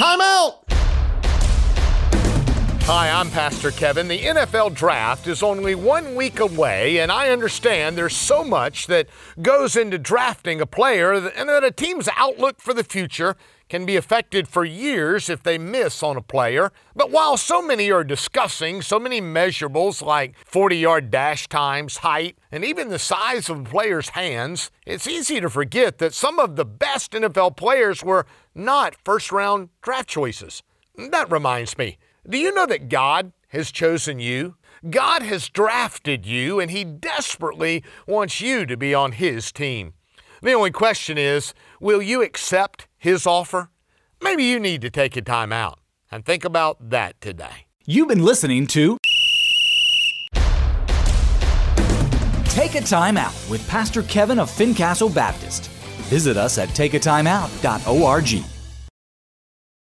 Time out! Hi, I'm Pastor Kevin. The NFL draft is only one week away, and I understand there's so much that goes into drafting a player and that a team's outlook for the future can be affected for years if they miss on a player. But while so many are discussing so many measurables like 40 yard dash times, height, and even the size of a player's hands, it's easy to forget that some of the best NFL players were not first round draft choices. That reminds me. Do you know that God has chosen you? God has drafted you, and He desperately wants you to be on His team. The only question is will you accept His offer? Maybe you need to take a time out and think about that today. You've been listening to Take a Time Out with Pastor Kevin of Fincastle Baptist. Visit us at takeatimeout.org.